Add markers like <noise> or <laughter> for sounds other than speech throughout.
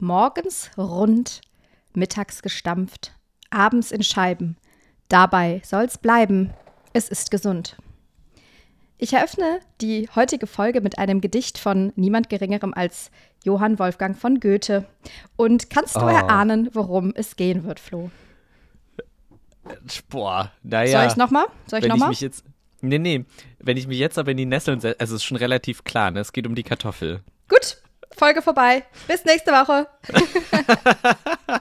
Morgens rund, mittags gestampft, abends in Scheiben. Dabei soll's bleiben. Es ist gesund. Ich eröffne die heutige Folge mit einem Gedicht von niemand Geringerem als Johann Wolfgang von Goethe. Und kannst du Oh. erahnen, worum es gehen wird, Flo? Boah, naja. Soll ich nochmal? Soll ich nochmal? Nee, nee. Wenn ich mich jetzt aber in die Nesseln setze, also es ist schon relativ klar, ne? Es geht um die Kartoffel. Gut, Folge vorbei. Bis nächste Woche. <laughs>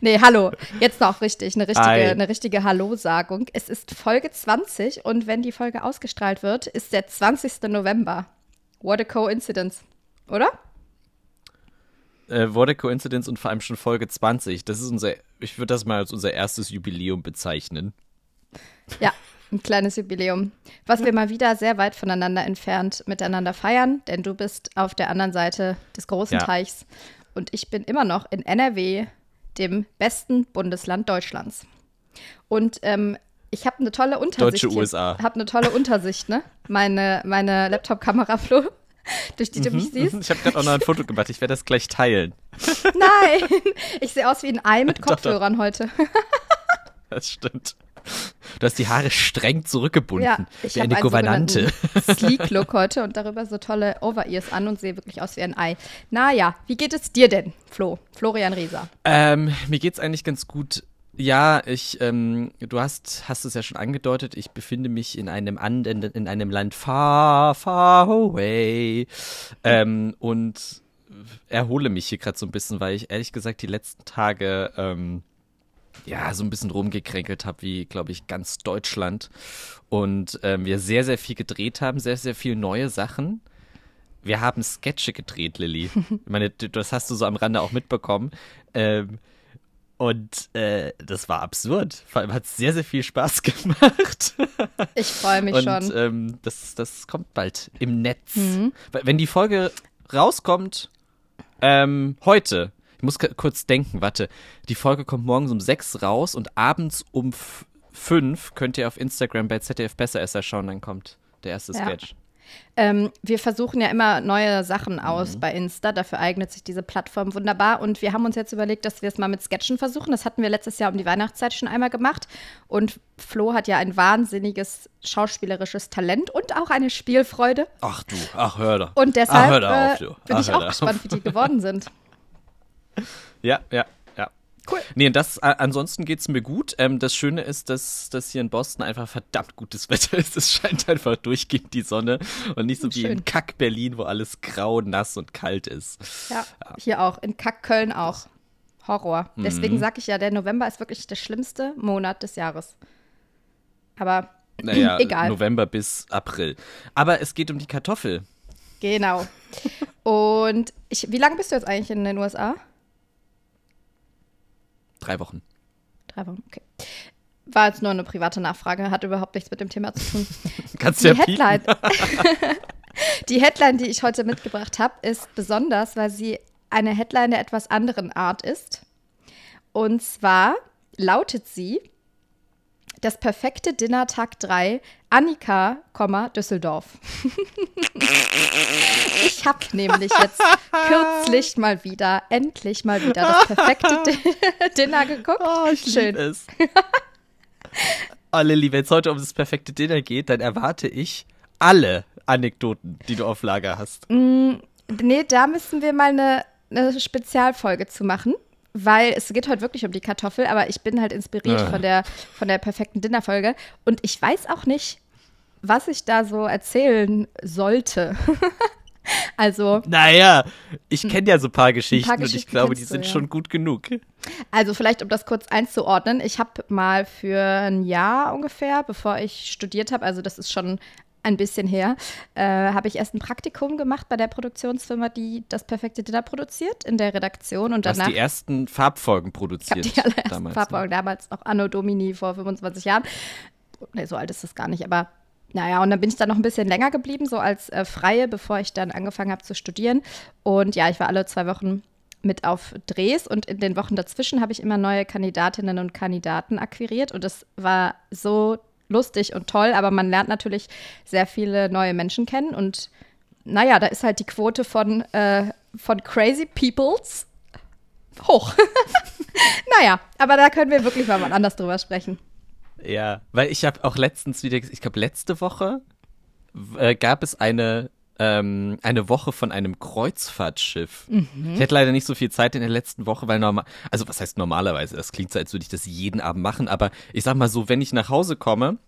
nee, hallo. Jetzt noch richtig, eine richtige, Hi. eine richtige Hallo-Sagung. Es ist Folge 20 und wenn die Folge ausgestrahlt wird, ist der 20. November. What a coincidence. Oder? Äh, What a Coincidence und vor allem schon Folge 20. Das ist unser, ich würde das mal als unser erstes Jubiläum bezeichnen. Ja, <laughs> ein kleines Jubiläum. Was wir mal wieder sehr weit voneinander entfernt miteinander feiern, denn du bist auf der anderen Seite des großen Ja. Teichs und ich bin immer noch in NRW, dem besten Bundesland Deutschlands. Und ähm, ich habe eine tolle Untersicht. Deutsche hier. USA. habe eine tolle Untersicht, ne? Meine, meine Laptop-Kamera, Flo, <laughs> durch die du mich siehst. Ich habe gerade auch noch ein Foto gemacht. Ich werde das gleich teilen. <laughs> Nein, ich sehe aus wie ein Ei <laughs> mit Doch, doch. Kopfhörern heute. Das stimmt. Du hast die Haare streng zurückgebunden. Ja, ich wie habe eine einen Gouvernante. Sleek-Look heute und darüber so tolle Over-Ears an und sehe wirklich aus wie ein Ei. Naja, wie geht es dir denn, Flo? Florian Rieser. Ähm, mir geht's eigentlich ganz gut. Ja, ich, ähm, du hast, hast es ja schon angedeutet, ich befinde mich in einem an, in, in einem Land far, far away. Ähm, und erhole mich hier gerade so ein bisschen, weil ich ehrlich gesagt die letzten Tage ähm, ja so ein bisschen rumgekränkelt habe, wie glaube ich ganz Deutschland. Und ähm, wir sehr, sehr viel gedreht haben, sehr, sehr viel neue Sachen. Wir haben Sketche gedreht, Lilly. Ich meine, das hast du so am Rande auch mitbekommen. Ähm, und äh, das war absurd. Vor allem hat es sehr, sehr viel Spaß <laughs> gemacht. Ich freue mich Und schon. ähm, das, das kommt bald im Netz. Mhm. Wenn die Folge rauskommt, ähm, heute, ich muss kurz denken, warte, die Folge kommt morgens um sechs raus und abends um fünf könnt ihr auf Instagram bei ZDF Besseresser schauen, dann kommt der erste Ja. Sketch. Ähm, wir versuchen ja immer neue Sachen Mhm. aus bei Insta. Dafür eignet sich diese Plattform wunderbar. Und wir haben uns jetzt überlegt, dass wir es mal mit Sketchen versuchen. Das hatten wir letztes Jahr um die Weihnachtszeit schon einmal gemacht. Und Flo hat ja ein wahnsinniges schauspielerisches Talent und auch eine Spielfreude. Ach du, ach hör doch. Und deshalb ach, hör doch auf, äh, bin Ach, ich auch gespannt, wie die geworden sind. <laughs> <laughs> Ja, ja, ja. Cool. Nee, das, ansonsten geht's mir gut. Ähm, das Schöne ist, dass, dass hier in Boston einfach verdammt gutes <laughs> Wetter ist. Es scheint einfach durchgehend die Sonne und nicht so wie Schön. in Kack Berlin, wo alles grau, nass und kalt ist. Ja, hier auch. In Kack-Köln auch. Horror. Mhm. Deswegen sage ich ja, der November ist wirklich der schlimmste Monat des Jahres. Aber Naja, <clears throat> Egal. November bis April. Aber es geht um die Kartoffel. genau. Und ich, wie lange bist du jetzt eigentlich in den USA? Drei Wochen. Drei Wochen, okay. War jetzt nur eine private Nachfrage, hat überhaupt nichts mit dem Thema zu tun. <laughs> Kannst Die du ja. Headline, <laughs> die Headline, die ich heute mitgebracht habe, ist besonders, weil sie eine Headline der etwas anderen Art ist. Und zwar lautet sie Das perfekte Dinner Tag 3, Annika, Düsseldorf. <laughs> ich habe nämlich jetzt kürzlich mal wieder, endlich mal wieder das perfekte <laughs> Di Dinner geguckt. Oh, ich Schön. es. <laughs> oh, Lilly, wenn es heute um das perfekte Dinner geht, dann erwarte ich alle Anekdoten, die du auf Lager hast. Nee, da müssen wir mal eine, eine Spezialfolge zu machen. Weil es geht heute wirklich um die Kartoffel, aber ich bin halt inspiriert Ah. von der, von der perfekten Dinnerfolge. Und ich weiß auch nicht, was ich da so erzählen sollte. <laughs> also, Naja, ich kenne ja so ein paar Geschichten, und ich Geschichten glaube, die kennst du, sind ja. schon gut genug. also vielleicht, um das kurz einzuordnen. Ich habe mal für ein Jahr ungefähr, bevor ich studiert habe, also das ist schon ein bisschen her, äh, habe ich erst ein Praktikum gemacht bei der Produktionsfirma, die das perfekte Dinner produziert, in der Redaktion. Und Du hast danach die ersten Farbfolgen Ich produziert. die allerersten damals, Farbaugen ne? damals noch Anno Domini vor 25 Jahren. Ne, so alt ist das gar nicht, aber naja, und dann bin ich dann noch ein bisschen länger geblieben, so als äh, Freie, bevor ich dann angefangen habe zu studieren. Und ja, ich war alle zwei Wochen mit auf Drehs und in den Wochen dazwischen habe ich immer neue Kandidatinnen und Kandidaten akquiriert und das war so lustig und toll, aber man lernt natürlich sehr viele neue Menschen kennen und naja, da ist halt die Quote von, äh, von Crazy Peoples hoch. <laughs> naja, aber da können wir wirklich mal mal anders drüber sprechen. Ja, weil ich habe auch letztens wieder, ich glaube letzte Woche äh, gab es eine ähm, eine Woche von einem Kreuzfahrtschiff. Mhm. Ich hätte leider nicht so viel Zeit in der letzten Woche, weil normal, also was heißt normalerweise? Das klingt so, als würde ich das jeden Abend machen, aber ich sag mal so, wenn ich nach Hause komme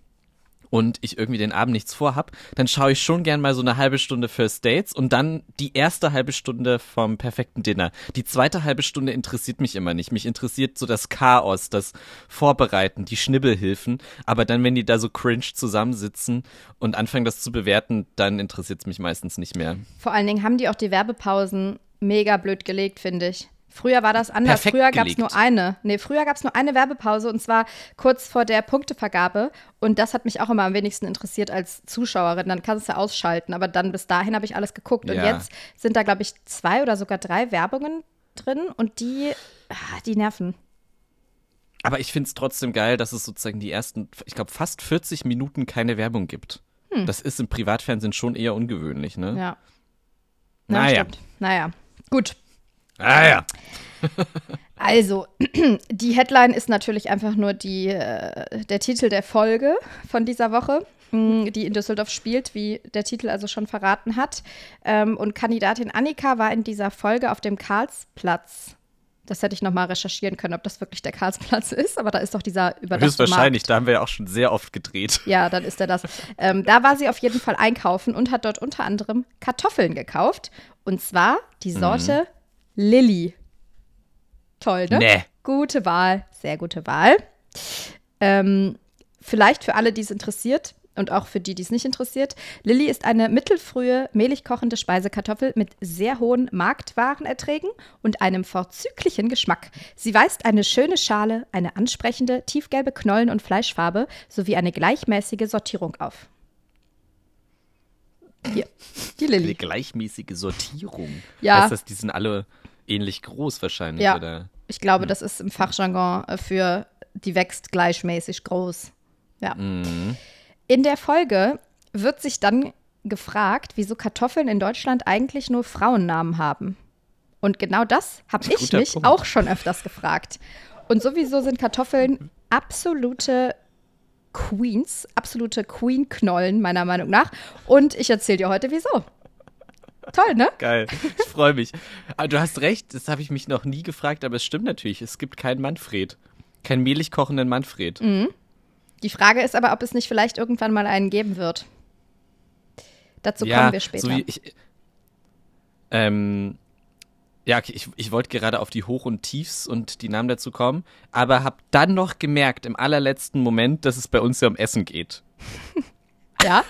und ich irgendwie den Abend nichts vorhab, dann schaue ich schon gern mal so eine halbe Stunde First Dates und dann die erste halbe Stunde vom perfekten Dinner. Die zweite halbe Stunde interessiert mich immer nicht. Mich interessiert so das Chaos, das Vorbereiten, die Schnibbelhilfen. Aber dann, wenn die da so cringe zusammensitzen und anfangen, das zu bewerten, dann interessiert es mich meistens nicht mehr. Vor allen Dingen haben die auch die Werbepausen mega blöd gelegt, finde ich. Früher war das anders. Perfekt früher gab es nur eine. Nee, früher gab es nur eine Werbepause und zwar kurz vor der Punktevergabe. Und das hat mich auch immer am wenigsten interessiert als Zuschauerin. Dann kannst du ausschalten. Aber dann bis dahin habe ich alles geguckt. Ja. Und jetzt sind da, glaube ich, zwei oder sogar drei Werbungen drin und die, ah, die nerven. Aber ich finde es trotzdem geil, dass es sozusagen die ersten, ich glaube, fast 40 Minuten keine Werbung gibt. Hm. Das ist im Privatfernsehen schon eher ungewöhnlich, ne? Ja. Naja. Ja, naja. Gut. Ah ja. <laughs> Also, <clears throat> die Headline ist natürlich einfach nur die, äh, der Titel der Folge von dieser Woche, mh, die in Düsseldorf spielt, wie der Titel also schon verraten hat. Ähm, und Kandidatin Annika war in dieser Folge auf dem Karlsplatz. Das hätte ich nochmal recherchieren können, ob das wirklich der Karlsplatz <laughs> ist, aber da ist doch dieser überdachte Höchstwahrscheinlich, da haben wir ja auch schon sehr oft gedreht. Ja, dann ist er das. Ähm, da war sie auf jeden Fall einkaufen und hat dort unter anderem Kartoffeln gekauft. Und zwar die Sorte mhm Lilly. Toll, ne? Nee. Gute Wahl, sehr gute Wahl. Ähm, vielleicht für alle, die es interessiert und auch für die, die es nicht interessiert. Lilly ist eine mittelfrühe, mehlig kochende Speisekartoffel mit sehr hohen Marktwarenerträgen und einem vorzüglichen Geschmack. Sie weist eine schöne Schale, eine ansprechende, tiefgelbe Knollen- und Fleischfarbe sowie eine gleichmäßige Sortierung auf. Hier, die Lilly. Eine gleichmäßige Sortierung. Ja. Heißt das, die sind alle ähnlich groß wahrscheinlich, ja. oder? Ich glaube, hm. das ist im Fachjargon äh, für die wächst gleichmäßig groß. Ja. Mhm. In der Folge wird sich dann gefragt, wieso Kartoffeln in Deutschland eigentlich nur Frauennamen haben. Und genau das habe ich mich Punkt. auch schon öfters gefragt. Und sowieso sind Kartoffeln absolute Queens, absolute Queen-Knollen, meiner Meinung nach. Und ich erzähle dir heute, wieso. Toll, ne? Geil. Ich freue mich. Aber du hast recht, das habe ich mich noch nie gefragt, aber es stimmt natürlich. Es gibt keinen Manfred. Keinen mehlig kochenden Manfred. Mhm. Die Frage ist aber, ob es nicht vielleicht irgendwann mal einen geben wird. Dazu ja, kommen wir später. So ich, ähm, ja, ich, ich wollte gerade auf die Hoch- und Tiefs und die Namen dazu kommen, aber habe dann noch gemerkt im allerletzten Moment, dass es bei uns ja um Essen geht. <laughs> ja,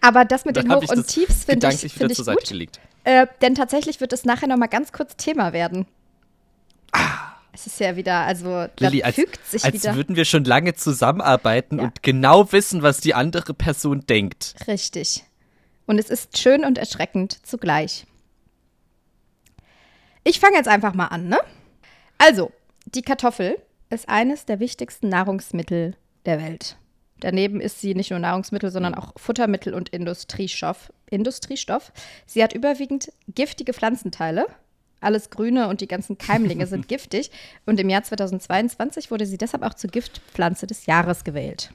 aber das mit den Hoch- und Tiefs finde ich, find ich gut. Gelegt. Äh, denn tatsächlich wird es nachher noch mal ganz kurz Thema werden. Ah. Es ist ja wieder, also Lilly, als, fügt sich als wieder. würden wir schon lange zusammenarbeiten ja. und genau wissen, was die andere Person denkt. Richtig. Und es ist schön und erschreckend zugleich. Ich fange jetzt einfach mal an, ne? Also, die Kartoffel ist eines der wichtigsten Nahrungsmittel der Welt. Daneben ist sie nicht nur Nahrungsmittel, sondern auch Futtermittel und Industriestoff. Industriestoff. Sie hat überwiegend giftige Pflanzenteile. Alles Grüne und die ganzen Keimlinge sind <laughs> giftig. Und im Jahr 2022 wurde sie deshalb auch zur Giftpflanze des Jahres gewählt.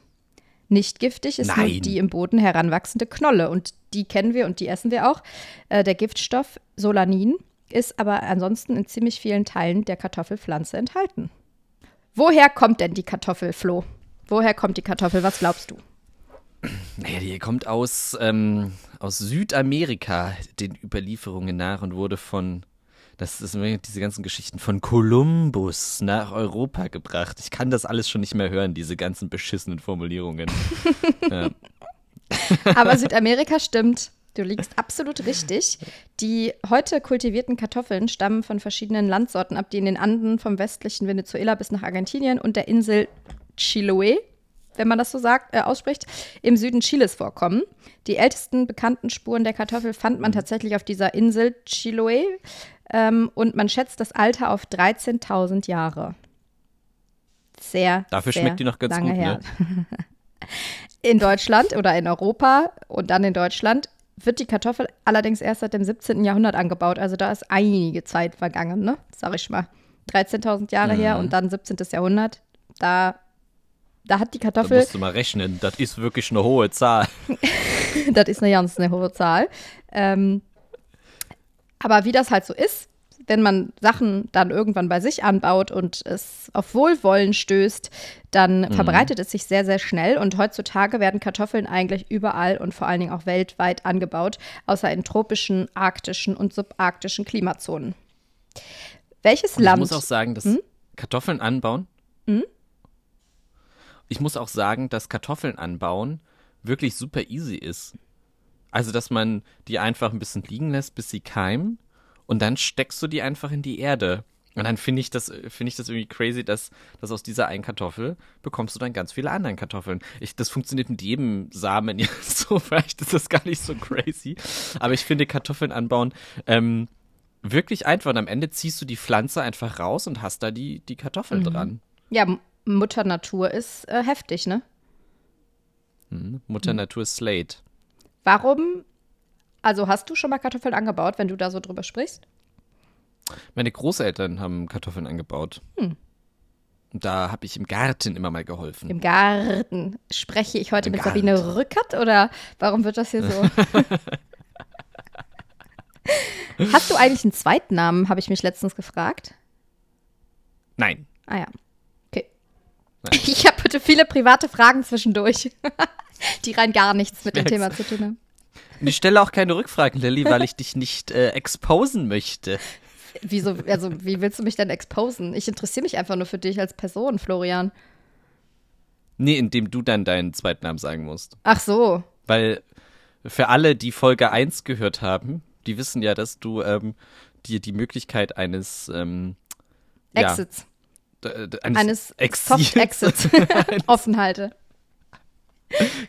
Nicht giftig ist Nein. nur die im Boden heranwachsende Knolle. Und die kennen wir und die essen wir auch. Äh, der Giftstoff Solanin ist aber ansonsten in ziemlich vielen Teilen der Kartoffelpflanze enthalten. Woher kommt denn die Kartoffel, Flo? Woher kommt die Kartoffel? Was glaubst du? Naja, die kommt aus, ähm, aus Südamerika, den Überlieferungen nach und wurde von, das ist diese ganzen Geschichten, von Kolumbus nach Europa gebracht. Ich kann das alles schon nicht mehr hören, diese ganzen beschissenen Formulierungen. <laughs> ja. Aber Südamerika stimmt. Du liegst absolut richtig. Die heute kultivierten Kartoffeln stammen von verschiedenen Landsorten ab, die in den Anden vom westlichen Venezuela bis nach Argentinien und der Insel Chiloé, wenn man das so sagt, äh, ausspricht, im Süden Chiles vorkommen. Die ältesten bekannten Spuren der Kartoffel fand man tatsächlich auf dieser Insel Chiloé ähm, und man schätzt das Alter auf 13.000 Jahre. Sehr. Dafür sehr schmeckt die noch ganz gut, her. ne? <laughs> In Deutschland oder in Europa und dann in Deutschland wird die Kartoffel allerdings erst seit dem 17. Jahrhundert angebaut. Also da ist einige Zeit vergangen, ne? Sag ich mal. 13.000 Jahre Mhm. her und dann 17. Jahrhundert. Da, da hat die Da Kartoffel, musst du mal rechnen. Das ist wirklich eine hohe Zahl. <laughs> das ist eine ganz eine hohe Zahl. Ähm, aber wie das halt so ist, wenn man Sachen dann irgendwann bei sich anbaut und es auf Wohlwollen stößt, dann verbreitet es sich sehr, sehr schnell. Und heutzutage werden Kartoffeln eigentlich überall und vor allen Dingen auch weltweit angebaut, außer in tropischen, arktischen und subarktischen Klimazonen. Welches Und Land? Ich muss auch sagen, dass Kartoffeln anbauen. Ich muss auch sagen, dass Kartoffeln anbauen wirklich super easy ist. Also, dass man die einfach ein bisschen liegen lässt, bis sie keimen und dann steckst du die einfach in die Erde. Und dann finde ich das, finde ich das irgendwie crazy, dass, dass aus dieser einen Kartoffel bekommst du dann ganz viele anderen Kartoffeln. Ich, das funktioniert mit jedem Samen <laughs> ja so, vielleicht ist das gar nicht so crazy. Aber ich finde Kartoffeln anbauen ähm, wirklich einfach. Und am Ende ziehst du die Pflanze einfach raus und hast da die, die Kartoffel dran. ja, Mutter Natur ist äh, heftig, ne? Hm. Mutter Natur Slate. Warum, also hast du schon mal Kartoffeln angebaut, wenn du da so drüber sprichst? Meine Großeltern haben Kartoffeln angebaut. Und da habe ich im Garten immer mal geholfen. Im Garten. Spreche ich heute Im mit Sabine Garten. Rückert oder warum wird das hier so? <laughs> Hast du eigentlich einen zweiten Namen, habe ich mich letztens gefragt. Nein. Ah ja. Ich habe heute viele private Fragen zwischendurch, <laughs> die rein gar nichts mit dem. Thema zu tun haben. Und ich stelle auch keine Rückfragen, Lilly, weil ich dich nicht äh, exposen möchte. Wieso, also wie willst du mich denn exposen? Ich interessiere mich einfach nur für dich als Person, Florian. Nee, indem du dann deinen zweiten Namen sagen musst. Ach so. Weil für alle, die Folge 1 gehört haben, die wissen ja, dass du ähm, dir die Möglichkeit eines ähm, ja, Exits. d- d- Eines Exils- Soft-Exits <laughs> <laughs> offen halte.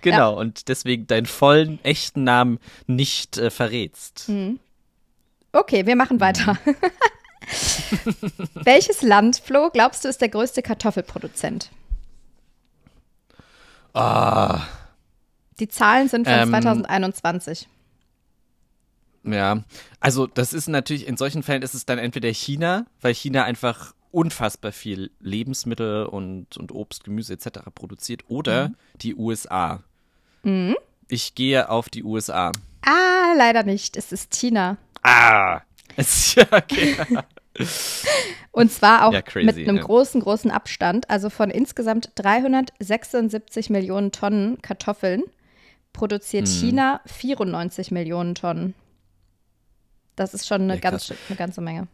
Genau, und deswegen deinen vollen, echten Namen nicht äh, verrätst. Okay, wir machen weiter. <laughs> Welches Land, Flo, glaubst du, ist der größte Kartoffelproduzent? Ah, Die Zahlen sind von Ähm, 2021. ja. Also, das ist natürlich, in solchen Fällen ist es dann entweder China, weil China einfach unfassbar viel Lebensmittel und, und Obst, Gemüse etc. produziert, oder die USA. Ich gehe auf die USA. Ah, leider nicht. Es ist China. Ah! <laughs> Okay. <laughs> Und zwar auch Ja, crazy, mit einem ja. großen, großen Abstand. Also von insgesamt 376 Millionen Tonnen Kartoffeln produziert Hm. China 94 Millionen Tonnen. Das ist schon eine, Ja, ganz, eine ganze Menge.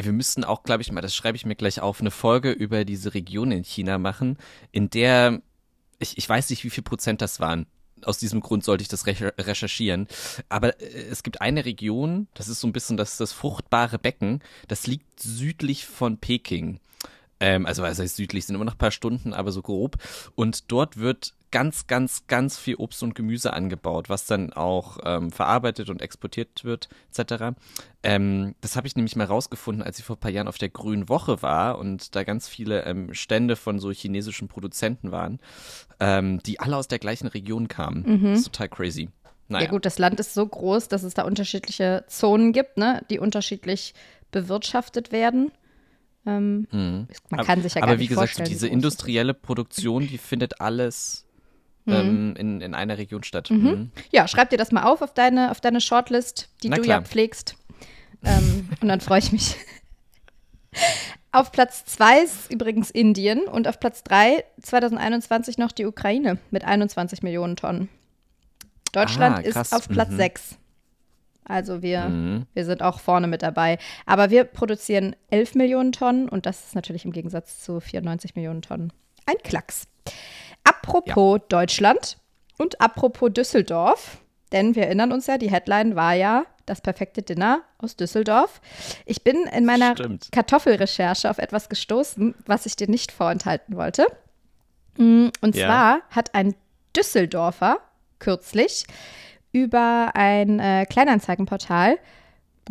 Wir müssten auch, glaube ich mal, das schreibe ich mir gleich auf, eine Folge über diese Region in China machen, in der, ich, ich weiß nicht, wie viel Prozent das waren. Aus diesem Grund sollte ich das recher- recherchieren. Aber äh, es gibt eine Region, das ist so ein bisschen das, das fruchtbare Becken, das liegt südlich von Peking. Ähm, also, was heißt südlich, sind immer noch ein paar Stunden, aber so grob. Und dort wird ganz, ganz, ganz viel Obst und Gemüse angebaut, was dann auch ähm, verarbeitet und exportiert wird, etc. Ähm, das habe ich nämlich mal rausgefunden, als ich vor ein paar Jahren auf der Grünen Woche war und da ganz viele ähm, Stände von so chinesischen Produzenten waren, ähm, die alle aus der gleichen Region kamen. Das ist total crazy. Naja. Ja gut, das Land ist so groß, dass es da unterschiedliche Zonen gibt, ne, die unterschiedlich bewirtschaftet werden. Ähm, Man Aber- kann sich ja gar Mhm. Aber nicht wie gesagt, diese industrielle <laughs> Produktion, die findet alles ähm, in, in einer Region statt. Mhm. Mhm. Ja, schreib dir das mal auf auf deine, auf deine Shortlist, die Na du klar. ja pflegst. Ähm, und dann freue ich mich. <laughs> Auf Platz zwei ist übrigens Indien und auf Platz drei 2021 noch die Ukraine mit 21 Millionen Tonnen. Deutschland Ah, krass. ist auf Platz Mhm. Also wir, Mhm. wir sind auch vorne mit dabei. Aber wir produzieren 11 Millionen Tonnen und das ist natürlich im Gegensatz zu 94 Millionen Tonnen ein Klacks. Apropos Deutschland und apropos Düsseldorf, denn wir erinnern uns ja, die Headline war ja das perfekte Dinner aus Düsseldorf. Ich bin in meiner Stimmt. Kartoffelrecherche auf etwas gestoßen, was ich dir nicht vorenthalten wollte. Mm, Und Ja. zwar hat ein Düsseldorfer kürzlich über ein äh, Kleinanzeigenportal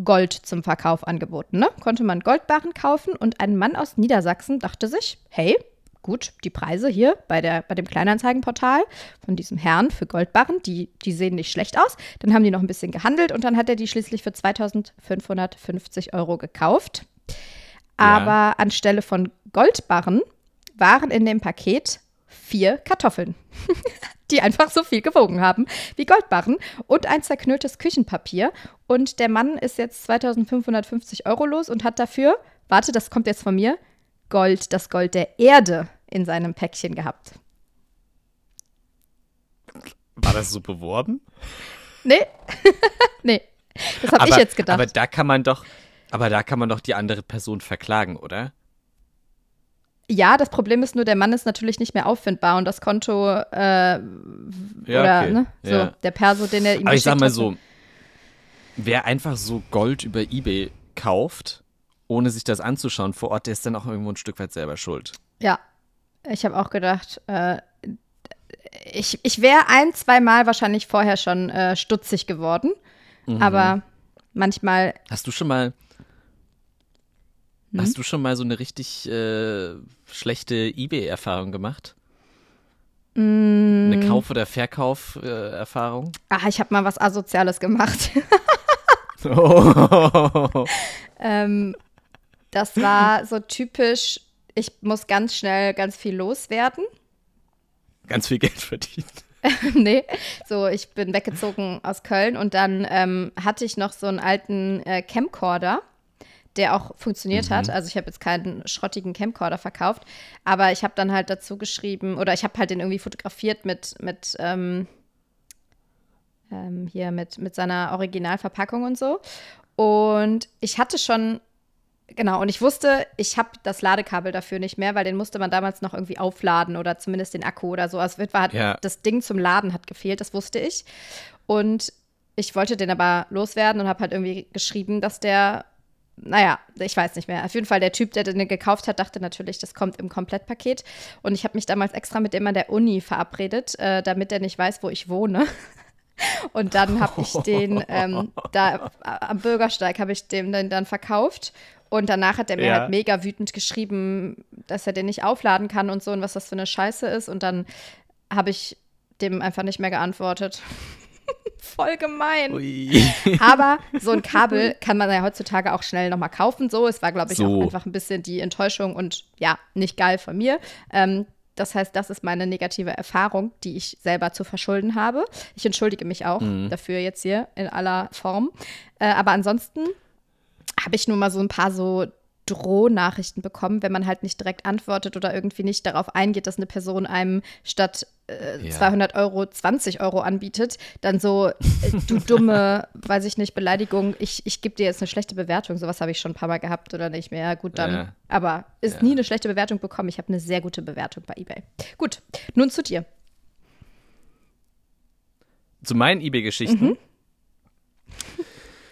Gold zum Verkauf angeboten. Ne? Konnte man Goldbarren kaufen und ein Mann aus Niedersachsen dachte sich, hey, gut, die Preise hier bei, der, bei dem Kleinanzeigenportal von diesem Herrn für Goldbarren, die, die sehen nicht schlecht aus. Dann haben die noch ein bisschen gehandelt und dann hat er die schließlich für 2550 Euro gekauft. Aber anstelle von Goldbarren waren in dem Paket vier Kartoffeln, <laughs> die einfach so viel gewogen haben wie Goldbarren und ein zerknülltes Küchenpapier. Und der Mann ist jetzt 2550 Euro los und hat dafür, warte, das kommt jetzt von mir, Gold, das Gold der Erde in seinem Päckchen gehabt. War das so beworben? Nee. <laughs> nee. Das habe ich jetzt gedacht. Aber da kann man doch, aber da kann man doch die andere Person verklagen, oder? Ja, das Problem ist nur, der Mann ist natürlich nicht mehr auffindbar und das Konto äh, ja, oder okay. ne, so Ja. der Perso, den er ihm Aber ich sag mal hatte. so, wer einfach so Gold über Ebay kauft, ohne sich das anzuschauen vor Ort, der ist dann auch irgendwo ein Stück weit selber schuld. Ja, ich habe auch gedacht, äh, ich, ich wäre ein, zwei Mal wahrscheinlich vorher schon äh, stutzig geworden, Mhm. aber manchmal, Hast du schon mal, Hm? hast du schon mal so eine richtig äh, schlechte Ebay-Erfahrung gemacht? Mm. Eine Kauf- oder Verkauf-Erfahrung? ah, ich habe mal was Asoziales gemacht. <laughs> oh. ähm, das war so typisch, ich muss ganz schnell ganz viel loswerden. Ganz viel Geld verdient. <laughs> nee, so ich bin weggezogen aus Köln und dann ähm, hatte ich noch so einen alten äh, Camcorder, der auch funktioniert hat. Also ich habe jetzt keinen schrottigen Camcorder verkauft, aber ich habe dann halt dazu geschrieben oder ich habe halt den irgendwie fotografiert mit mit ähm, ähm, hier mit mit seiner Originalverpackung und so. Und ich hatte schon Genau, und ich wusste, ich habe das Ladekabel dafür nicht mehr, weil den musste man damals noch irgendwie aufladen oder zumindest den Akku oder so. Also war, Ja. das Ding zum Laden hat gefehlt, das wusste ich. Und ich wollte den aber loswerden und habe halt irgendwie geschrieben, dass der, naja, ich weiß nicht mehr. Auf jeden Fall der Typ, der den gekauft hat, dachte natürlich, das kommt im Komplettpaket. Und ich habe mich damals extra mit dem an der Uni verabredet, äh, damit er nicht weiß, wo ich wohne. <laughs> Und dann habe ich den ähm, da am Bürgersteig habe ich dem den dann verkauft. Und danach hat er mir Ja. halt mega wütend geschrieben, dass er den nicht aufladen kann und so und was das für eine Scheiße ist. Und dann habe ich dem einfach nicht mehr geantwortet. <laughs> Voll gemein. Ui. <laughs> Aber so ein Kabel <laughs> kann man ja heutzutage auch schnell nochmal kaufen. So, es war, glaube ich, So. auch einfach ein bisschen die Enttäuschung und ja, nicht geil von mir. Ähm, das heißt, das ist meine negative Erfahrung, die ich selber zu verschulden habe. Ich entschuldige mich auch dafür jetzt hier in aller Form. Äh, aber ansonsten habe ich nur mal so ein paar so Drohnachrichten bekommen, wenn man halt nicht direkt antwortet oder irgendwie nicht darauf eingeht, dass eine Person einem statt äh, Ja. 200 Euro 20 Euro anbietet, dann so, äh, du dumme, <laughs> weiß ich nicht, Beleidigung, ich, ich gebe dir jetzt eine schlechte Bewertung. Sowas habe ich schon ein paar Mal gehabt oder nicht mehr. Ja, gut, dann. Ja. Aber ist Ja. nie eine schlechte Bewertung bekommen. Ich habe eine sehr gute Bewertung bei eBay. Gut, nun zu dir. Zu meinen eBay-Geschichten. Mhm.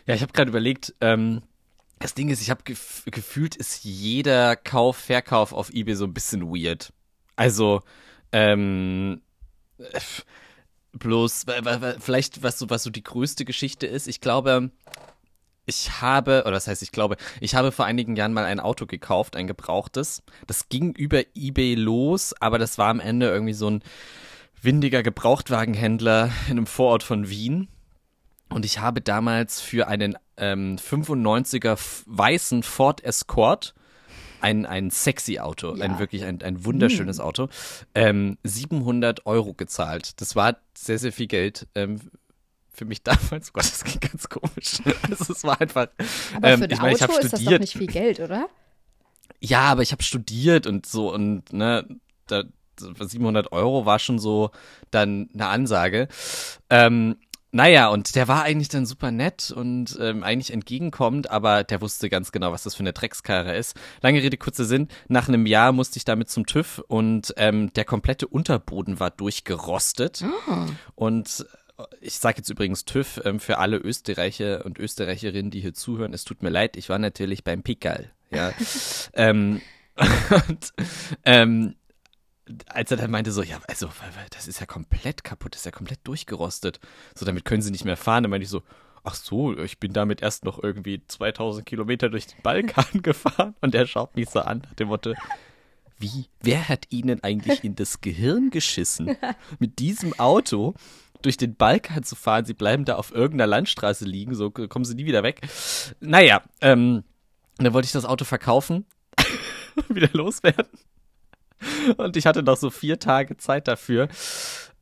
Ja, ich habe gerade überlegt, ähm, das Ding ist, ich habe gef gefühlt, ist jeder Kauf, Verkauf auf eBay so ein bisschen weird. Also, ähm, äh, bloß, vielleicht, was so, was so die größte Geschichte ist, ich glaube, ich habe, oder das heißt, ich glaube, ich habe vor einigen Jahren mal ein Auto gekauft, ein gebrauchtes. Das ging über eBay los, aber das war am Ende irgendwie so ein windiger Gebrauchtwagenhändler in einem Vorort von Wien. Und ich habe damals für einen ähm, 95er f- weißen Ford Escort, ein, ein sexy Auto, ein Ja. wirklich ein, ein wunderschönes Auto, ähm, 700 Euro gezahlt. Das war sehr, sehr viel Geld. Ähm, für mich <laughs> damals, oh Gott, das ging ganz komisch. <laughs> Also es war einfach. Aber ähm, für ein ich meine, ich Auto habe ist das doch studiert. nicht viel Geld, oder? Ja, aber ich habe studiert und so und ne, da, 700 Euro war schon so dann eine Ansage. Ähm, naja, und der war eigentlich dann super nett und ähm, eigentlich entgegenkommend, aber der wusste ganz genau, was das für eine Dreckskarre ist. Lange Rede, kurzer Sinn. Nach einem Jahr musste ich damit zum TÜV und ähm, der komplette Unterboden war durchgerostet. Und äh, ich sage jetzt übrigens TÜV ähm, für alle Österreicher und Österreicherinnen, die hier zuhören. Es tut mir leid, ich war natürlich beim Pickerl. Ja. <laughs> ähm, <laughs> und ähm, als er dann meinte so, ja, also, das ist ja komplett kaputt, das ist ja komplett durchgerostet. So, damit können sie nicht mehr fahren. Dann meinte ich so, ach so, ich bin damit erst noch irgendwie 2000 Kilometer durch den Balkan <laughs> gefahren. Und er schaut mich so an, nach dem Motto, wie, wer hat ihnen eigentlich in das Gehirn geschissen, <laughs> mit diesem Auto durch den Balkan zu fahren? Sie bleiben da auf irgendeiner Landstraße liegen, so kommen sie nie wieder weg. Naja, ähm, dann wollte ich das Auto verkaufen <laughs> wieder loswerden. Und ich hatte noch so vier Tage Zeit dafür.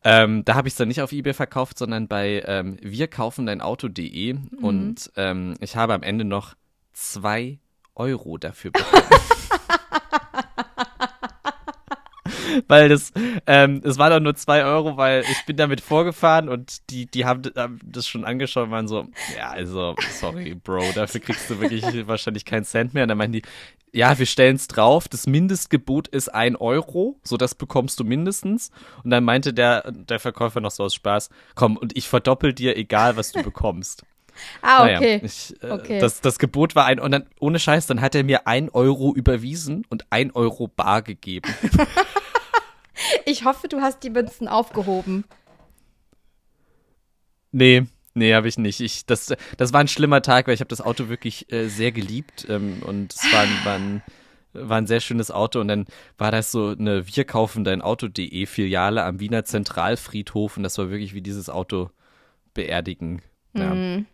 Ähm, da habe ich es dann nicht auf eBay verkauft, sondern bei ähm, wirkaufendeinauto.de mhm. und ähm, ich habe am Ende noch zwei Euro dafür bekommen. <laughs> <laughs> weil das, ähm, es war doch nur zwei Euro, weil ich bin damit vorgefahren und die, die haben, haben das schon angeschaut und waren so, ja, also, sorry, Bro, dafür kriegst du wirklich <laughs> wahrscheinlich keinen Cent mehr. Und dann meinen die, ja, wir stellen es drauf, das Mindestgebot ist ein Euro, so das bekommst du mindestens. Und dann meinte der, der Verkäufer noch so aus Spaß, komm, und ich verdoppel dir, egal was du bekommst. <laughs> Ah, okay. Naja, ich, äh, okay. Das, das Gebot war ein, und dann, ohne Scheiß, dann hat er mir ein Euro überwiesen und ein Euro bar gegeben. Ich hoffe, du hast die Münzen aufgehoben. Nee, nee, habe ich nicht. Ich, das, das war ein schlimmer Tag, weil ich habe das Auto wirklich äh, sehr geliebt ähm, und es war, ein, <sighs> war, ein, war ein sehr schönes Auto und dann war das so eine Wir kaufen dein Auto.de Filiale am Wiener Zentralfriedhof und das war wirklich wie dieses Auto beerdigen. Ja. Mhm.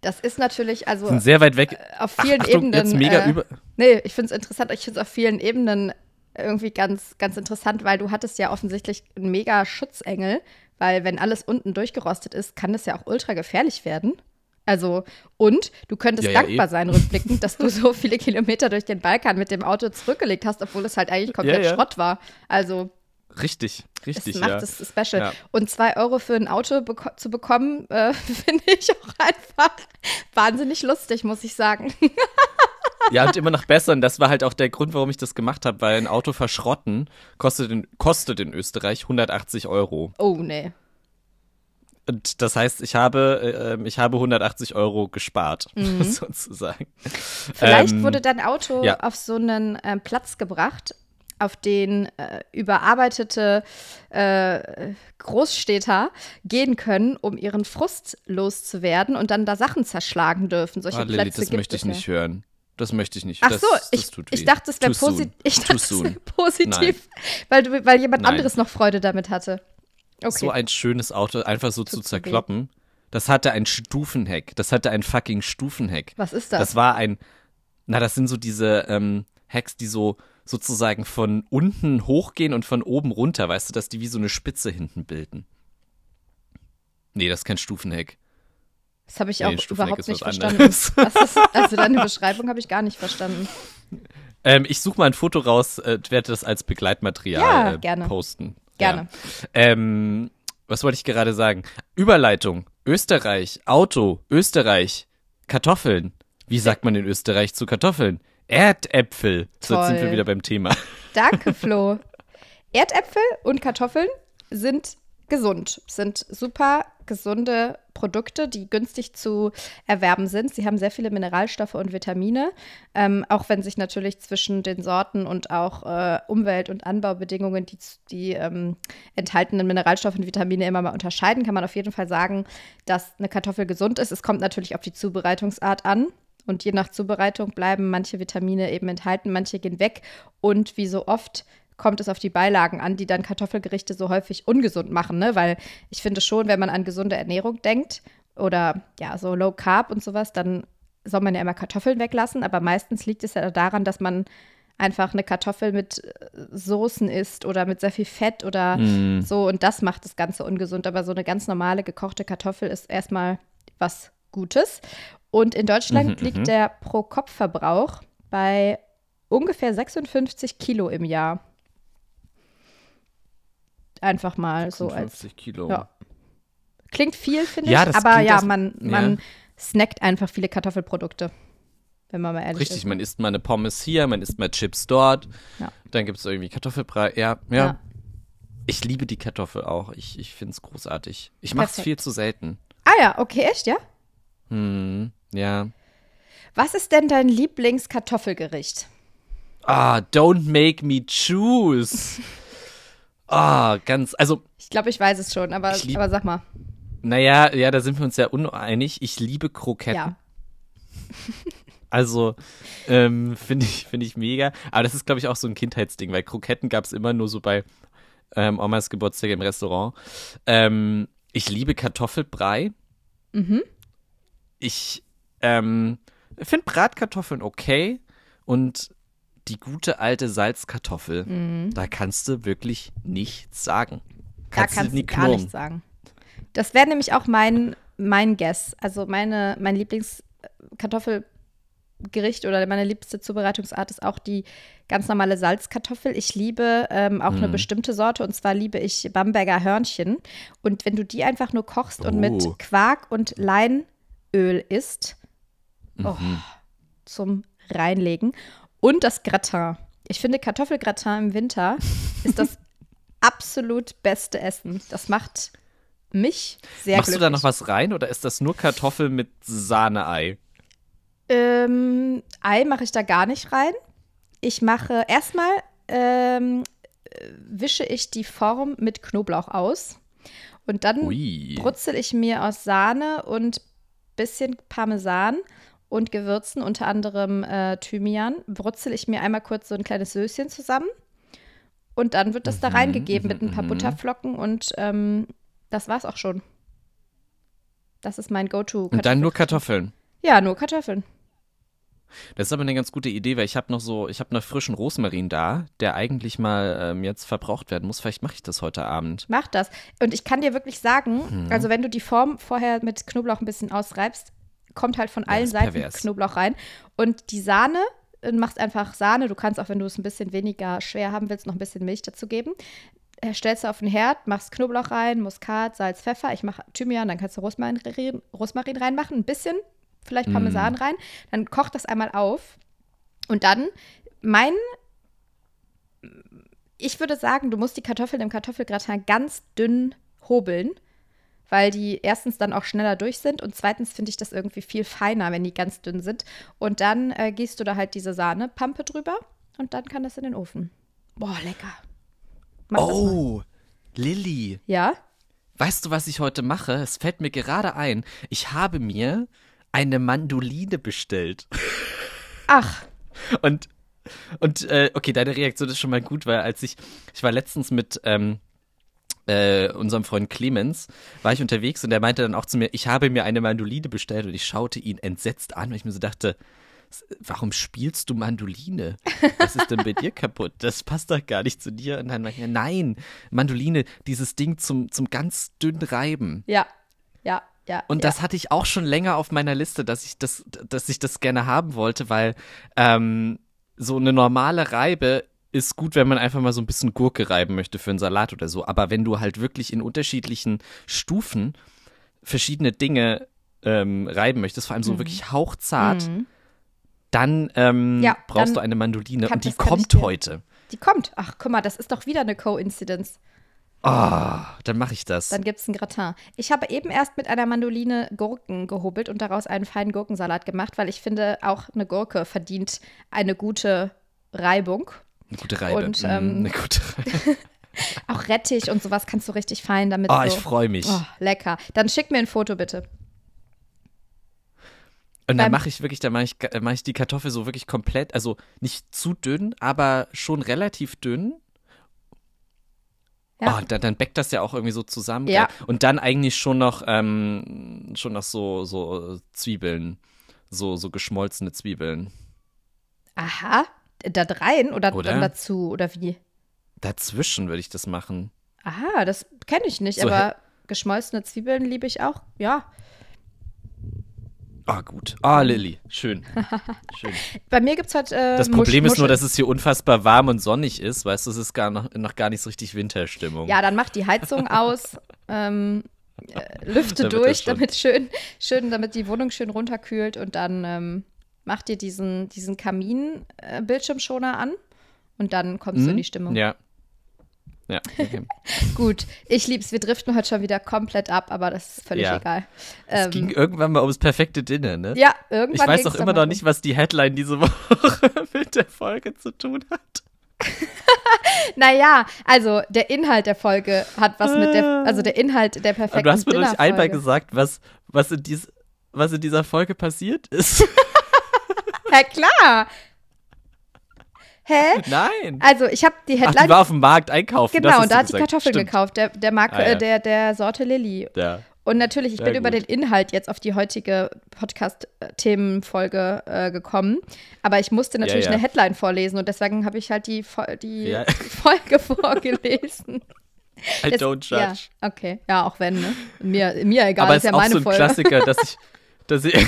Das ist natürlich, also Sind sehr weit weg. Äh, auf vielen Ach, Achtung, Ebenen. Jetzt mega äh, über nee, ich finde es interessant. Ich finde es auf vielen Ebenen irgendwie ganz, ganz interessant, weil du hattest ja offensichtlich einen mega Schutzengel, weil wenn alles unten durchgerostet ist, kann das ja auch ultra gefährlich werden. Also, und du könntest Ja, ja, dankbar eh. sein, rückblickend, dass du so viele Kilometer durch den Balkan mit dem Auto zurückgelegt hast, obwohl es halt eigentlich komplett Ja. Schrott war. Also, richtig, richtig, das macht es special. Und zwei Euro für ein Auto beko zu bekommen, äh, <laughs> finde ich auch einfach wahnsinnig lustig, muss ich sagen. <laughs> Ja, und immer noch besser. Und das war halt auch der Grund, warum ich das gemacht habe, weil ein Auto verschrotten kostet in, kostet in Österreich 180 Euro. Oh, nee. Und das heißt, ich habe, äh, ich habe 180 Euro gespart, <laughs> sozusagen. Mhm. Vielleicht Ähm, wurde dein Auto ja. auf so einen ähm, Platz gebracht, auf den äh, überarbeitete äh, Großstädter gehen können, um ihren Frust loszuwerden und dann da Sachen zerschlagen dürfen. Solche Lilly, Plätze das gibt möchte ich nicht hören. Das möchte ich nicht. Ach das, so, das ich, ich dachte, es wäre posi wär positiv, weil, du, weil jemand Nein. anderes noch Freude damit hatte. Okay. So ein schönes Auto einfach so zu Tut so weh. zerkloppen. Das hatte ein Stufenheck. Das hatte ein fucking Stufenheck. Was ist das? Das war ein, na, das sind so diese ähm, Hacks, die so sozusagen von unten hochgehen und von oben runter, weißt du, dass die wie so eine Spitze hinten bilden. Nee, das ist kein Stufenheck. Das habe ich Nee, auch ein Stufenheck überhaupt nicht was verstanden. ist, also deine <laughs> Beschreibung habe ich gar nicht verstanden. Ähm, ich suche mal ein Foto raus, äh, werde das als Begleitmaterial Ja, äh, gerne. posten. Gerne. Ja. Ähm, was wollte ich gerade sagen? Überleitung. Österreich, Auto, Österreich, Kartoffeln. Wie sagt man in Österreich zu Kartoffeln? Erdäpfel. So, jetzt sind wir Toll. wieder beim Thema. Danke, Flo. <laughs> Erdäpfel und Kartoffeln sind gesund, sind super gesunde Produkte, die günstig zu erwerben sind. Sie haben sehr viele Mineralstoffe und Vitamine, ähm, auch wenn sich natürlich zwischen den Sorten und auch äh, Umwelt- und Anbaubedingungen die, die ähm, enthaltenen Mineralstoffe und Vitamine immer mal unterscheiden, kann man auf jeden Fall sagen, dass eine Kartoffel gesund ist. Es kommt natürlich auf die Zubereitungsart an. Und je nach Zubereitung bleiben manche Vitamine eben enthalten, manche gehen weg. Und wie so oft kommt es auf die Beilagen an, die dann Kartoffelgerichte so häufig ungesund machen, ne? Weil ich finde schon, wenn man an gesunde Ernährung denkt oder ja, so Low Carb und sowas, dann soll man ja immer Kartoffeln weglassen. Aber meistens liegt es ja daran, dass man einfach eine Kartoffel mit äh, Soßen isst oder mit sehr viel Fett oder Mm. so. Und das macht das Ganze ungesund. Aber so eine ganz normale gekochte Kartoffel ist erstmal was Gutes. Und in Deutschland Mhm, liegt mhm. der Pro-Kopf-Verbrauch bei ungefähr 56 Kilo im Jahr. Einfach mal so als. 50 Kilo. Ja. Klingt viel, finde Ja, ich, aber ja, man, man snackt einfach viele Kartoffelprodukte. Wenn man mal ehrlich Richtig, ist. man isst mal eine Pommes hier, man isst mal Chips dort. Ja. Dann gibt es irgendwie Kartoffelbrei. Ja, ja. Ich liebe die Kartoffel auch. Ich, ich finde es großartig. Ich mache es viel zu selten. Ah ja, okay, echt, ja? Hm, ja. Was ist denn dein Lieblingskartoffelgericht? Ah, don't make me choose. <laughs> Ah, ganz, also, Ich glaube, ich weiß es schon, aber, lieb- aber sag mal. naja, ja, da sind wir uns ja uneinig. Ich liebe Kroketten. Ja. <laughs> Also, ähm, finde ich, finde ich mega. Aber das ist, glaube ich, auch so ein Kindheitsding, weil Kroketten gab es immer nur so bei ähm, Omas Geburtstag im Restaurant. Ähm, ich liebe Kartoffelbrei. Mhm. Ich ähm, finde Bratkartoffeln okay und die gute alte Salzkartoffel. Mhm. Da kannst du wirklich nichts sagen. Da Kannst, kannst du gar nichts sagen. Das wäre nämlich auch mein, mein Guess. Also meine, mein Lieblingskartoffelgericht oder meine liebste Zubereitungsart ist auch die ganz normale Salzkartoffel. Ich liebe ähm, auch eine Mhm. bestimmte Sorte und zwar liebe ich Bamberger Hörnchen. Und wenn du die einfach nur kochst und Oh. mit Quark und Leinöl isst, oh, Mhm. zum Reinlegen. Und das Gratin. Ich finde Kartoffelgratin im Winter <laughs> ist das absolut beste Essen. Das macht mich sehr Machst du glücklich. da noch was rein oder ist das nur Kartoffel mit Sahne-Ei? Ähm, Ei mache ich da gar nicht rein. Ich mache erstmal ähm, äh, wische ich die Form mit Knoblauch aus und dann Ui. brutzel ich mir aus Sahne und bisschen Parmesan und Gewürzen, unter anderem äh, Thymian, brutzel ich mir einmal kurz so ein kleines Söschen zusammen und dann wird das da Mhm, reingegeben mit mhm, ein paar mhm. Butterflocken und ähm, das war's auch schon. Das ist mein Go-To. Und dann nur Kartoffeln. Ja, nur Kartoffeln. Das ist aber eine ganz gute Idee, weil ich habe noch so, ich habe noch frischen Rosmarin da, der eigentlich mal ähm, jetzt verbraucht werden muss. Vielleicht mache ich das heute Abend. Mach das. Und ich kann dir wirklich sagen, Mhm. also wenn du die Form vorher mit Knoblauch ein bisschen ausreibst, kommt halt von allen Seiten pervers. Knoblauch rein. Und die Sahne, äh, machst einfach Sahne. Du kannst auch, wenn du es ein bisschen weniger schwer haben willst, noch ein bisschen Milch dazu geben. Äh, Stellst du auf den Herd, machst Knoblauch rein, Muskat, Salz, Pfeffer. Ich mache Thymian, dann kannst du Rosmarin, Rosmarin reinmachen, ein bisschen, vielleicht Mhm. Parmesan rein. Dann kocht das einmal auf. Und dann, mein ich würde sagen, du musst die Kartoffeln im Kartoffelgratin ganz dünn hobeln, weil die erstens dann auch schneller durch sind und zweitens finde ich das irgendwie viel feiner, wenn die ganz dünn sind. Und dann äh, gießt du da halt diese Sahnepampe drüber und dann kann das in den Ofen. Boah, lecker. Mach. Oh, Lilly. Ja? Weißt du, was ich heute mache? Es fällt mir gerade ein. Ich habe mir eine Mandoline bestellt. Ach, Und, und äh, okay, deine Reaktion ist schon mal gut, weil als ich, ich war letztens mit ähm, äh, unserem Freund Clemens, war ich unterwegs und der meinte dann auch zu mir, ich habe mir eine Mandoline bestellt und ich schaute ihn entsetzt an, weil ich mir so dachte, "S- warum spielst du Mandoline? Was ist denn bei dir kaputt? Das passt doch gar nicht zu dir. Und dann meinte er, nein, Mandoline, dieses Ding zum, zum ganz dünn reiben. ja. Ja, ja. Und ja. das hatte ich auch schon länger auf meiner Liste, dass ich das, dass ich das gerne haben wollte, weil ähm, so eine normale Reibe ist gut, wenn man einfach mal so ein bisschen Gurke reiben möchte für einen Salat oder so. Aber wenn du halt wirklich in unterschiedlichen Stufen verschiedene Dinge ähm, reiben möchtest, vor allem so wirklich hauchzart, Mhm. dann ähm, Ja, brauchst dann du eine Mandoline und die kommt heute. Die kommt. Ach, guck mal, das ist doch wieder eine Coincidence. Ah, dann mache ich das. Dann gibt es ein Gratin. Ich habe eben erst mit einer Mandoline Gurken gehobelt und daraus einen feinen Gurkensalat gemacht, weil ich finde, auch eine Gurke verdient eine gute Reibung. Eine gute Reibe. Und, Mm, ähm, eine gute Reibe. <laughs> Auch Rettich und sowas kannst du richtig fein damit. Oh, so. ich freue mich. Oh, lecker. Dann schick mir ein Foto bitte. Und dann mache ich wirklich, dann mache ich, äh, mach ich die Kartoffel so wirklich komplett, also nicht zu dünn, aber schon relativ dünn. Ja. Oh, dann, dann bäckt das ja auch irgendwie so zusammen. Ja. Und dann eigentlich schon noch, ähm, schon noch so, so Zwiebeln. So, so geschmolzene Zwiebeln. Aha. Da rein oder, Oder? dann dazu oder wie? Dazwischen würde ich das machen. Aha, das kenne ich nicht, So aber geschmolzene Zwiebeln liebe ich auch. Ja. Ah, gut. Ah, Lilly. Schön. <laughs> Schön. Bei mir gibt es halt. Äh, Das Problem Musch- ist nur, dass es hier unfassbar warm und sonnig ist. Weißt du, es ist gar noch, noch gar nicht so richtig Winterstimmung. Ja, dann mach die Heizung <laughs> aus, ähm, äh, lüfte wird durch, damit schön, schön, damit die Wohnung schön runterkühlt und dann ähm, mach dir diesen, diesen Kamin-Bildschirmschoner an und dann kommst du in die Stimmung. Mhm. Ja. Ja, okay. <laughs> Gut, ich lieb's. Wir driften heute schon wieder komplett ab, aber das ist völlig Ja. egal. Es Ähm, ging irgendwann mal ums perfekte Dinner, ne? ja, Ich irgendwann weiß ging's doch immer noch nicht, was die Headline diese <laughs> Woche mit der Folge zu tun hat. <laughs> Naja, also der Inhalt der Folge hat was mit der, also der Inhalt der perfekten Aber du hast mir doch nicht einmal gesagt, was, was, in dies, was in dieser Folge passiert ist. Ja, klar. Hä? Nein. Also, ich habe die Ach, Headline die war auf dem Markt einkaufen. Genau, und da hat die gesagt. Kartoffeln Stimmt. gekauft, der, der, Marke, Ah, ja. äh, der, der Sorte Lilly. Ja. Und natürlich, ich Sehr bin über gut. den Inhalt jetzt auf die heutige Podcast-Themenfolge äh, gekommen. Aber ich musste natürlich ja. eine Headline vorlesen und deswegen habe ich halt die, die Ja. <laughs> Folge vorgelesen. <laughs> I Das- don't Ja, judge. okay. Ja, auch wenn, ne? Mir, mir egal, Aber ist es ja ist auch meine so ein Folge. Klassiker, dass ich, dass ich, <laughs>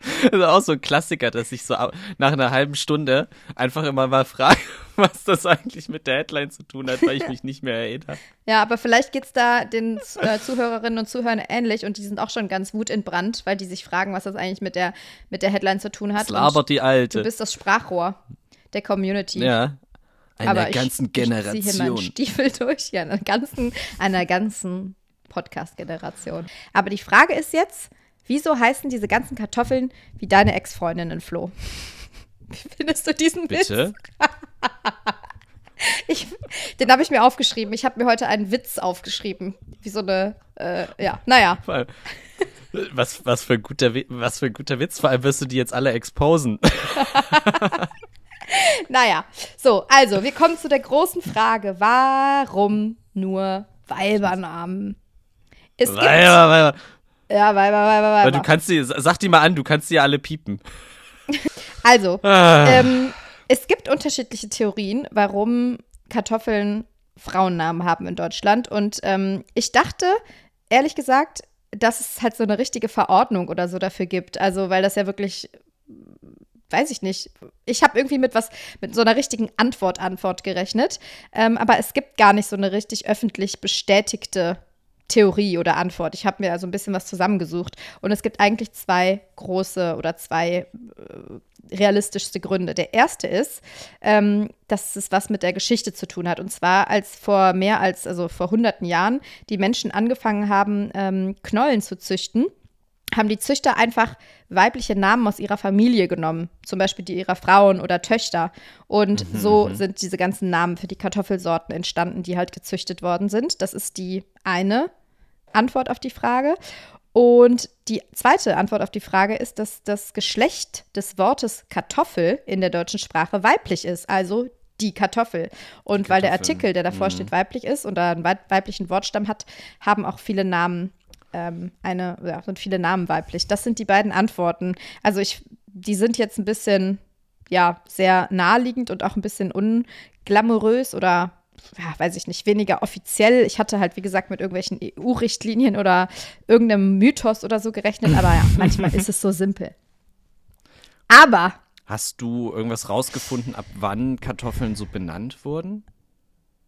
<laughs> das ist auch so ein Klassiker, dass ich so nach einer halben Stunde einfach immer mal frage, <laughs> was das eigentlich mit der Headline zu tun hat, weil ich mich nicht mehr erinnere. Ja, aber vielleicht geht es da den äh, Zuhörerinnen und Zuhörern ähnlich und die sind auch schon ganz wutentbrannt, weil die sich fragen, was das eigentlich mit der, mit der Headline zu tun hat. Das labert die und du Alte. bist das Sprachrohr der Community. Ja. Einer aber ganzen ich, Ich ziehe meinen Generation. Stiefel <laughs> durch, ja, einer ganzen, einer ganzen Podcast-Generation. Aber die Frage ist jetzt, wieso heißen diese ganzen Kartoffeln wie deine Ex-Freundinnen, Flo? <laughs> Wie findest du diesen Witz? Bitte? <laughs> Ich, den habe ich mir aufgeschrieben. Ich habe mir heute einen Witz aufgeschrieben. Wie so eine, äh, ja, naja. Was, was, für ein guter, was für ein guter Witz. Vor allem wirst du die jetzt alle exposen. <laughs> Naja, so, also, wir kommen zu der großen Frage: Warum nur Weibernamen? Es gibt. Weiber, Weiber. Ja, Weiber, Weiber, Weil Weiber. du kannst die, sag die mal an, du kannst die ja alle piepen. <laughs> Also, Ah. ähm, es gibt unterschiedliche Theorien, warum Kartoffeln Frauennamen haben in Deutschland. Und ähm, ich dachte, ehrlich gesagt, dass es halt so eine richtige Verordnung oder so dafür gibt. Also, weil das ja wirklich, weiß ich nicht. Ich habe irgendwie mit was, mit so einer richtigen Antwort, Antwort gerechnet. Ähm, aber es gibt gar nicht so eine richtig öffentlich bestätigte Theorie oder Antwort. Ich habe mir also ein bisschen was zusammengesucht. Und es gibt eigentlich zwei große oder zwei äh, realistischste Gründe. Der erste ist, ähm, dass es was mit der Geschichte zu tun hat. Und zwar, als vor mehr als, also vor hunderten Jahren, die Menschen angefangen haben, ähm, Knollen zu züchten, haben die Züchter einfach weibliche Namen aus ihrer Familie genommen, zum Beispiel die ihrer Frauen oder Töchter. Und so sind diese ganzen Namen für die Kartoffelsorten entstanden, die halt gezüchtet worden sind. Das ist die eine Antwort auf die Frage. Und die zweite Antwort auf die Frage ist, dass das Geschlecht des Wortes Kartoffel in der deutschen Sprache weiblich ist, also die Kartoffel. Und weil der Kartoffel. Artikel, der davor steht, weiblich ist oder einen wei- weiblichen Wortstamm hat, haben auch viele Namen ähm, eine, ja, sind viele Namen weiblich. Das sind die beiden Antworten. Also ich, die sind jetzt ein bisschen, ja, sehr naheliegend und auch ein bisschen unglamourös oder ja, weiß ich nicht, weniger offiziell. Ich hatte halt, wie gesagt, mit irgendwelchen EU-Richtlinien oder irgendeinem Mythos oder so gerechnet, aber ja, manchmal ist es so simpel. Aber Hast du irgendwas rausgefunden, ab wann Kartoffeln so benannt wurden?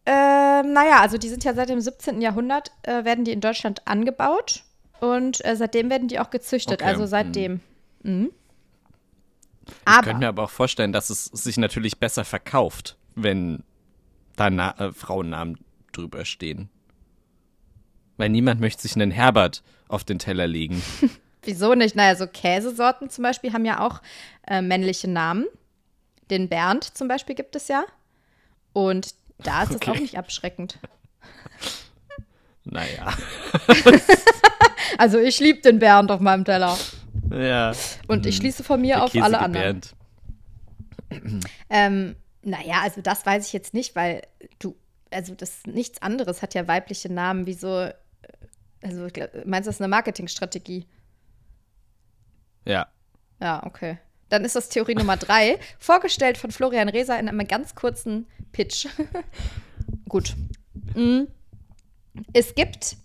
Ähm, naja, also die sind ja seit dem 17. Jahrhundert, äh, werden die in Deutschland angebaut und äh, seitdem werden die auch gezüchtet, Okay, also seitdem. Mhm. Ich Aber, könnte mir aber auch vorstellen, dass es sich natürlich besser verkauft, wenn da Na äh, Frauennamen drüber stehen. Weil niemand möchte sich einen Herbert auf den Teller legen. <laughs> wieso nicht? Naja, so Käsesorten zum Beispiel haben ja auch äh, männliche Namen. Den Bernd zum Beispiel gibt es ja. Und da ist es Okay. auch nicht abschreckend. Naja. <laughs> Also ich liebe den Bernd auf meinem Teller. Ja. Und ich schließe von mir Der auf alle anderen. Bernd. <clears throat> Ähm, naja, also das weiß ich jetzt nicht, weil du, also das nichts anderes hat ja weibliche Namen. Wieso, äh, also glaub, meinst du, das ist eine Marketingstrategie? Ja. Ja, okay. Dann ist das Theorie Nummer drei, <laughs> vorgestellt von Florian Reser in einem ganz kurzen Pitch. <laughs> Gut. Mm. Es gibt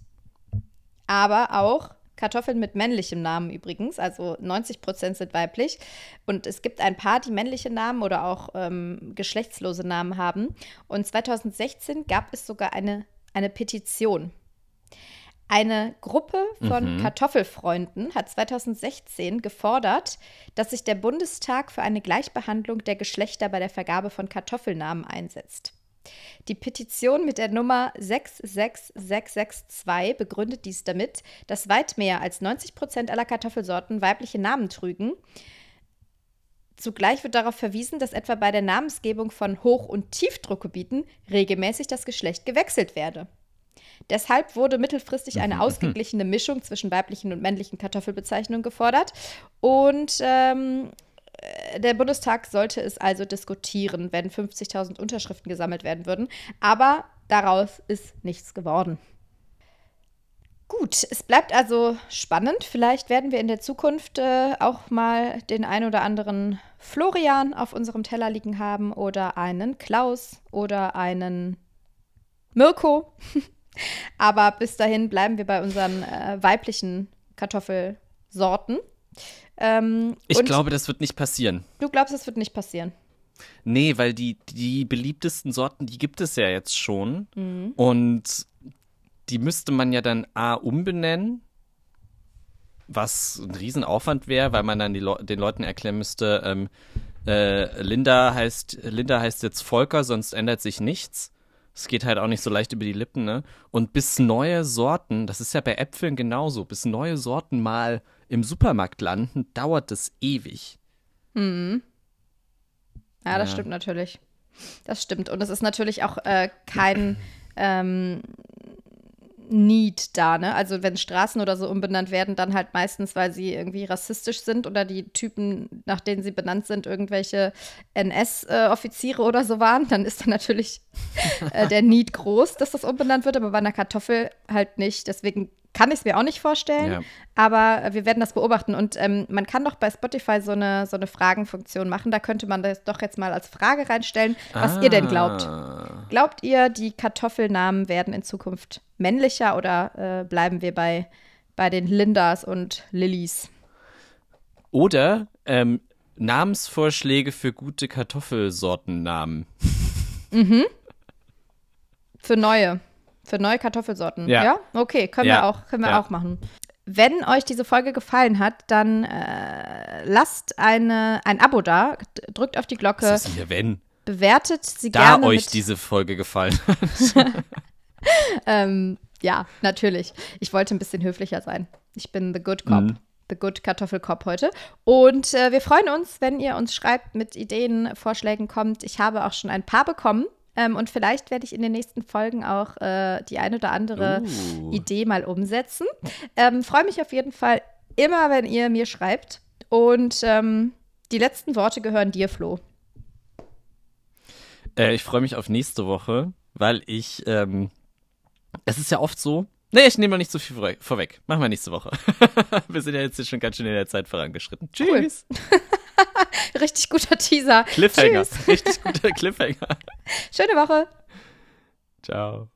aber auch Kartoffeln mit männlichem Namen übrigens, also 90 Prozent sind weiblich. Und es gibt ein paar, die männliche Namen oder auch ähm, geschlechtslose Namen haben. Und 2016 gab es sogar eine, eine Petition. Eine Gruppe von Kartoffelfreunden hat 2016 gefordert, dass sich der Bundestag für eine Gleichbehandlung der Geschlechter bei der Vergabe von Kartoffelnamen einsetzt. Die Petition mit der Nummer 66662 begründet dies damit, dass weit mehr als 90 Prozent aller Kartoffelsorten weibliche Namen trügen. Zugleich wird darauf verwiesen, dass etwa bei der Namensgebung von Hoch- und Tiefdruckgebieten regelmäßig das Geschlecht gewechselt werde. Deshalb wurde mittelfristig eine ausgeglichene Mischung zwischen weiblichen und männlichen Kartoffelbezeichnungen gefordert. Und ähm, äh, der Bundestag sollte es also diskutieren, wenn 50.000 Unterschriften gesammelt werden würden. Aber daraus ist nichts geworden. Gut, es bleibt also spannend. Vielleicht werden wir in der Zukunft äh, auch mal den ein oder anderen Florian auf unserem Teller liegen haben oder einen Klaus oder einen Mirko. <laughs> Aber bis dahin bleiben wir bei unseren äh, weiblichen Kartoffelsorten. Ähm, ich glaube, das wird nicht passieren. Du glaubst, das wird nicht passieren? Nee, weil die, die beliebtesten Sorten, die gibt es ja jetzt schon. Mhm. Und die müsste man ja dann A umbenennen, was ein Riesenaufwand wäre, weil man dann Le den Leuten erklären müsste, ähm, äh, Linda heißt, Linda heißt jetzt Volker, sonst ändert sich nichts. Es geht halt auch nicht so leicht über die Lippen, ne? Und bis neue Sorten, das ist ja bei Äpfeln genauso, bis neue Sorten mal im Supermarkt landen, dauert das ewig. Mhm. Ja, das ja. stimmt natürlich. Das stimmt. Und es ist natürlich auch äh, kein <laughs> ähm, Need da, ne? Also wenn Straßen oder so umbenannt werden, dann halt meistens, weil sie irgendwie rassistisch sind oder die Typen, nach denen sie benannt sind, irgendwelche NS-Offiziere oder so waren, dann ist dann natürlich <laughs> äh, der Need groß, dass das umbenannt wird, aber bei einer Kartoffel halt nicht. Deswegen kann ich es mir auch nicht vorstellen, ja. aber wir werden das beobachten. Und ähm, man kann doch bei Spotify so eine, so eine Fragenfunktion machen. Da könnte man das doch jetzt mal als Frage reinstellen, was ah. ihr denn glaubt. Ah. Glaubt ihr, die Kartoffelnamen werden in Zukunft männlicher oder äh, bleiben wir bei, bei den Lindas und Lillys? Oder ähm, Namensvorschläge für gute Kartoffelsortennamen. Mhm. Für neue. Für neue Kartoffelsorten. Ja. ja? Okay, können ja. wir auch, können wir ja. auch machen. Wenn euch diese Folge gefallen hat, dann äh, lasst eine, ein Abo da, drückt auf die Glocke. Was ist hier, wenn? Bewertet sie da gerne. Da euch diese Folge gefallen <laughs> hat. ähm, ja, natürlich. Ich wollte ein bisschen höflicher sein. Ich bin The Good Cop. Mhm. The Good Kartoffelkopf heute. Und äh, wir freuen uns, wenn ihr uns schreibt, mit Ideen, Vorschlägen kommt. Ich habe auch schon ein paar bekommen. Ähm, und vielleicht werde ich in den nächsten Folgen auch äh, die eine oder andere uh. Idee mal umsetzen. Ähm, Freue mich auf jeden Fall immer, wenn ihr mir schreibt. Und ähm, die letzten Worte gehören dir, Flo. Äh, ich freue mich auf nächste Woche, weil ich, ähm, es ist ja oft so, Nee, ich nehme mal nicht so viel vor vorweg. Machen wir nächste Woche. <laughs> wir sind ja jetzt schon ganz schön in der Zeit vorangeschritten. Tschüss. Cool. <laughs> <laughs> Richtig guter Teaser. Cliffhanger. Tschüss. Richtig guter <laughs> Cliffhanger. Schöne Woche. Ciao.